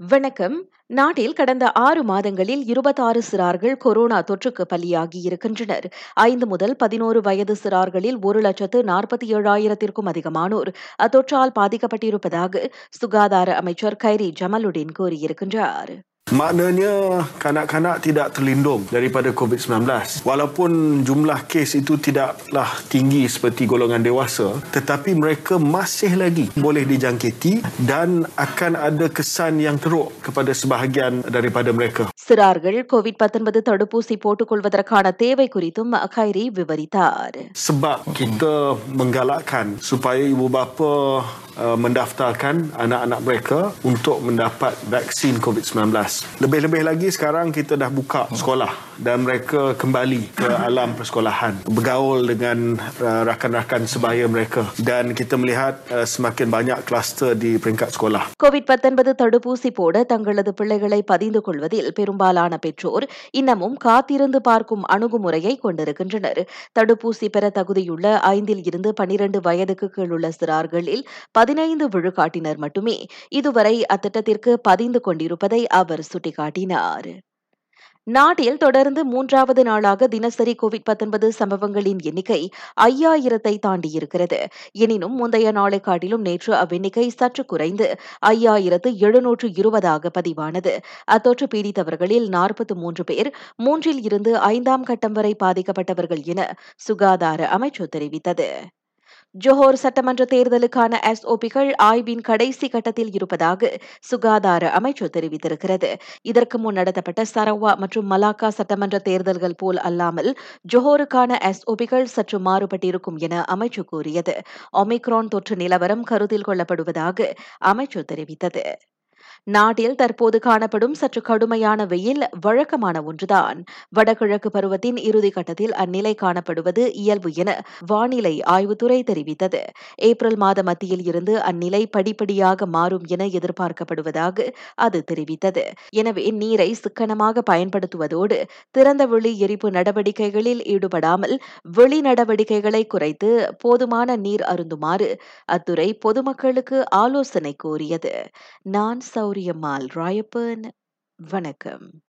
வணக்கம். நாட்டில் கடந்த ஆறு மாதங்களில் இருபத்தாறு சிறார்கள் கொரோனா தொற்றுக்கு பலியாகி இருக்கின்றனர். ஐந்து முதல் பதினோரு வயது சிறார்களில் ஒரு லட்சத்து நாற்பத்தி ஏழாயிரத்திற்கும் அதிகமானோர் அத்தொற்றால் பாதிக்கப்பட்டிருப்பதாக சுகாதார அமைச்சர் கைரி ஜமலுடன் கூறியிருக்கின்றார். Maknanya kanak-kanak tidak terlindung daripada COVID-19. Walaupun jumlah kes itu tidaklah tinggi seperti golongan dewasa, tetapi mereka masih lagi boleh dijangkiti dan akan ada kesan yang teruk kepada sebahagian daripada mereka. சிறார்கள் Covid 19 தடுப்பூசி போட்டுக் கொள்வதற்கான தேவை குறித்தும் கைரி விவரித்தார் Sebab kita menggalakkan supaya ibu bapa uh, mendaftarkan anak-anak mereka untuk mendapat vaksin COVID-19. Lebih-lebih lagi sekarang kita dah buka sekolah dan mereka kembali ke alam persekolahan, bergaul dengan uh, rakan-rakan sebaya mereka dan kita melihat uh, semakin banyak kluster di peringkat sekolah. Covid 19 தடுப்பூசி போட தங்களது பிள்ளைகளை பதிந்து கொள்வதில் பெரும்பாலான பெற்றோர் இன்னமும் காத்திருந்து பார்க்கும் அணுகுமுறையை கொண்டிருக்கின்றனர் தடுப்பூசி பெற தகுதியுள்ள ஐந்தில் இருந்து பனிரெண்டு வயதுக்கு கீழுள்ள சிறார்களில் பதினைந்து விழுக்காட்டினர் மட்டுமே இதுவரை அத்திட்டத்திற்கு பதிந்து கொண்டிருப்பதை அவர் சுட்டிக்காட்டினார். நாட்டில் தொடர்ந்து மூன்றாவது நாளாக தினசரி கோவிட் 19 சம்பவங்களின் எண்ணிக்கை ஐயாயிரத்தை தாண்டியிருக்கிறது. எனினும் முந்தைய நாளை காட்டிலும் நேற்று அவ்வெண்ணிக்கை சற்று குறைந்து ஐயாயிரத்து எழுநூற்று இருபதாக பதிவானது. அத்தொற்று பீடித்தவர்களில் நாற்பத்தி மூன்று பேர் மூன்றில் இருந்து ஐந்தாம் கட்டம் வரை பாதிக்கப்பட்டவர்கள் என சுகாதார அமைச்சு தெரிவித்தது. ஜோஹோர் சட்டமன்ற தேர்தலுக்கான எஸ்ஓபிகள் ஆய்வின் கடைசி கட்டத்தில் இருப்பதாக சுகாதார அமைச்சர் தெரிவித்திருக்கிறது. இதற்கு முன் நடத்தப்பட்ட சரவா மற்றும் மலாக்கா சட்டமன்ற தேர்தல்கள் போல் அல்லாமல் ஜோஹருக்கான எஸ்ஓபிகள் சற்று மாறுபட்டிருக்கும் என அமைச்சு கூறியது. ஒமிக்ரான் தொற்று நிலவரம் கருத்தில் கொள்ளப்படுவதாக அமைச்சர் தெரிவித்தது. நாட்டில் தற்போது காணப்படும் சற்று கடுமையான வெயில் வழக்கமான ஒன்றுதான். வடகிழக்கு பருவத்தின் இறுதி கட்டத்தில் அந்நிலை காணப்படுவது இயல்பு என வானிலை ஆய்வுத்துறை தெரிவித்தது. ஏப்ரல் மாத மத்தியில் இருந்து அந்நிலை படிப்படியாக மாறும் என எதிர்பார்க்கப்படுவதாக அது தெரிவித்தது. எனவே நீரை சிக்கனமாக பயன்படுத்துவதோடு திறந்தவெளி எரிப்பு நடவடிக்கைகளில் ஈடுபடாமல் வெளி நடவடிக்கைகளை குறைத்து போதுமான நீர் அருந்துமாறு அத்துறை பொதுமக்களுக்கு ஆலோசனை கோரியது நான் சௌரியம்மாள் ராயப்பன் வணக்கம்.